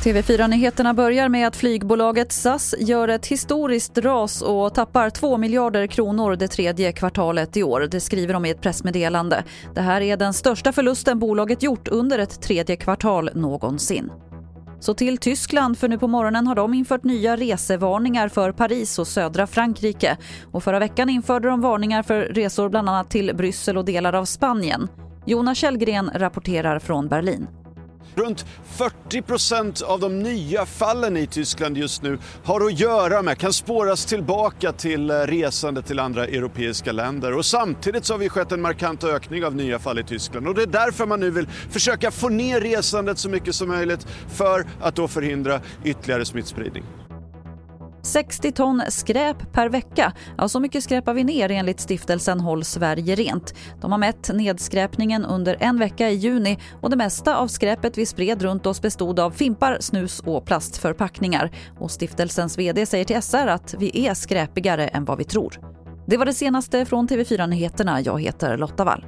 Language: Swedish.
TV4-nyheterna börjar med att flygbolaget SAS gör ett historiskt ras och tappar 2 miljarder kronor det tredje kvartalet i år. Det skriver de i ett pressmeddelande. Det här är den största förlusten bolaget gjort under ett tredje kvartal någonsin. Så till Tyskland, för nu på morgonen har de infört nya resevarningar för Paris och södra Frankrike. Och förra veckan införde de varningar för resor bland annat till Bryssel och delar av Spanien. Jonas Källgren rapporterar från Berlin. Runt 40 procent av de nya fallen i Tyskland just nu har att göra med, kan spåras tillbaka till eh, resande till andra europeiska länder. Och samtidigt så har vi skett en markant ökning av nya fall i Tyskland. Och det är därför man nu vill försöka få ner resandet så mycket som möjligt för att då förhindra ytterligare smittspridning. 60 ton skräp per vecka. Ja, så mycket skräpar vi ner enligt stiftelsen Håll Sverige Rent. De har mätt nedskräpningen under en vecka i juni och det mesta av skräpet vi spred runt oss bestod av fimpar, snus och plastförpackningar. Och stiftelsens vd säger till SR att vi är skräpigare än vad vi tror. Det var det senaste från TV4 Nyheterna. Jag heter Lotta Wall.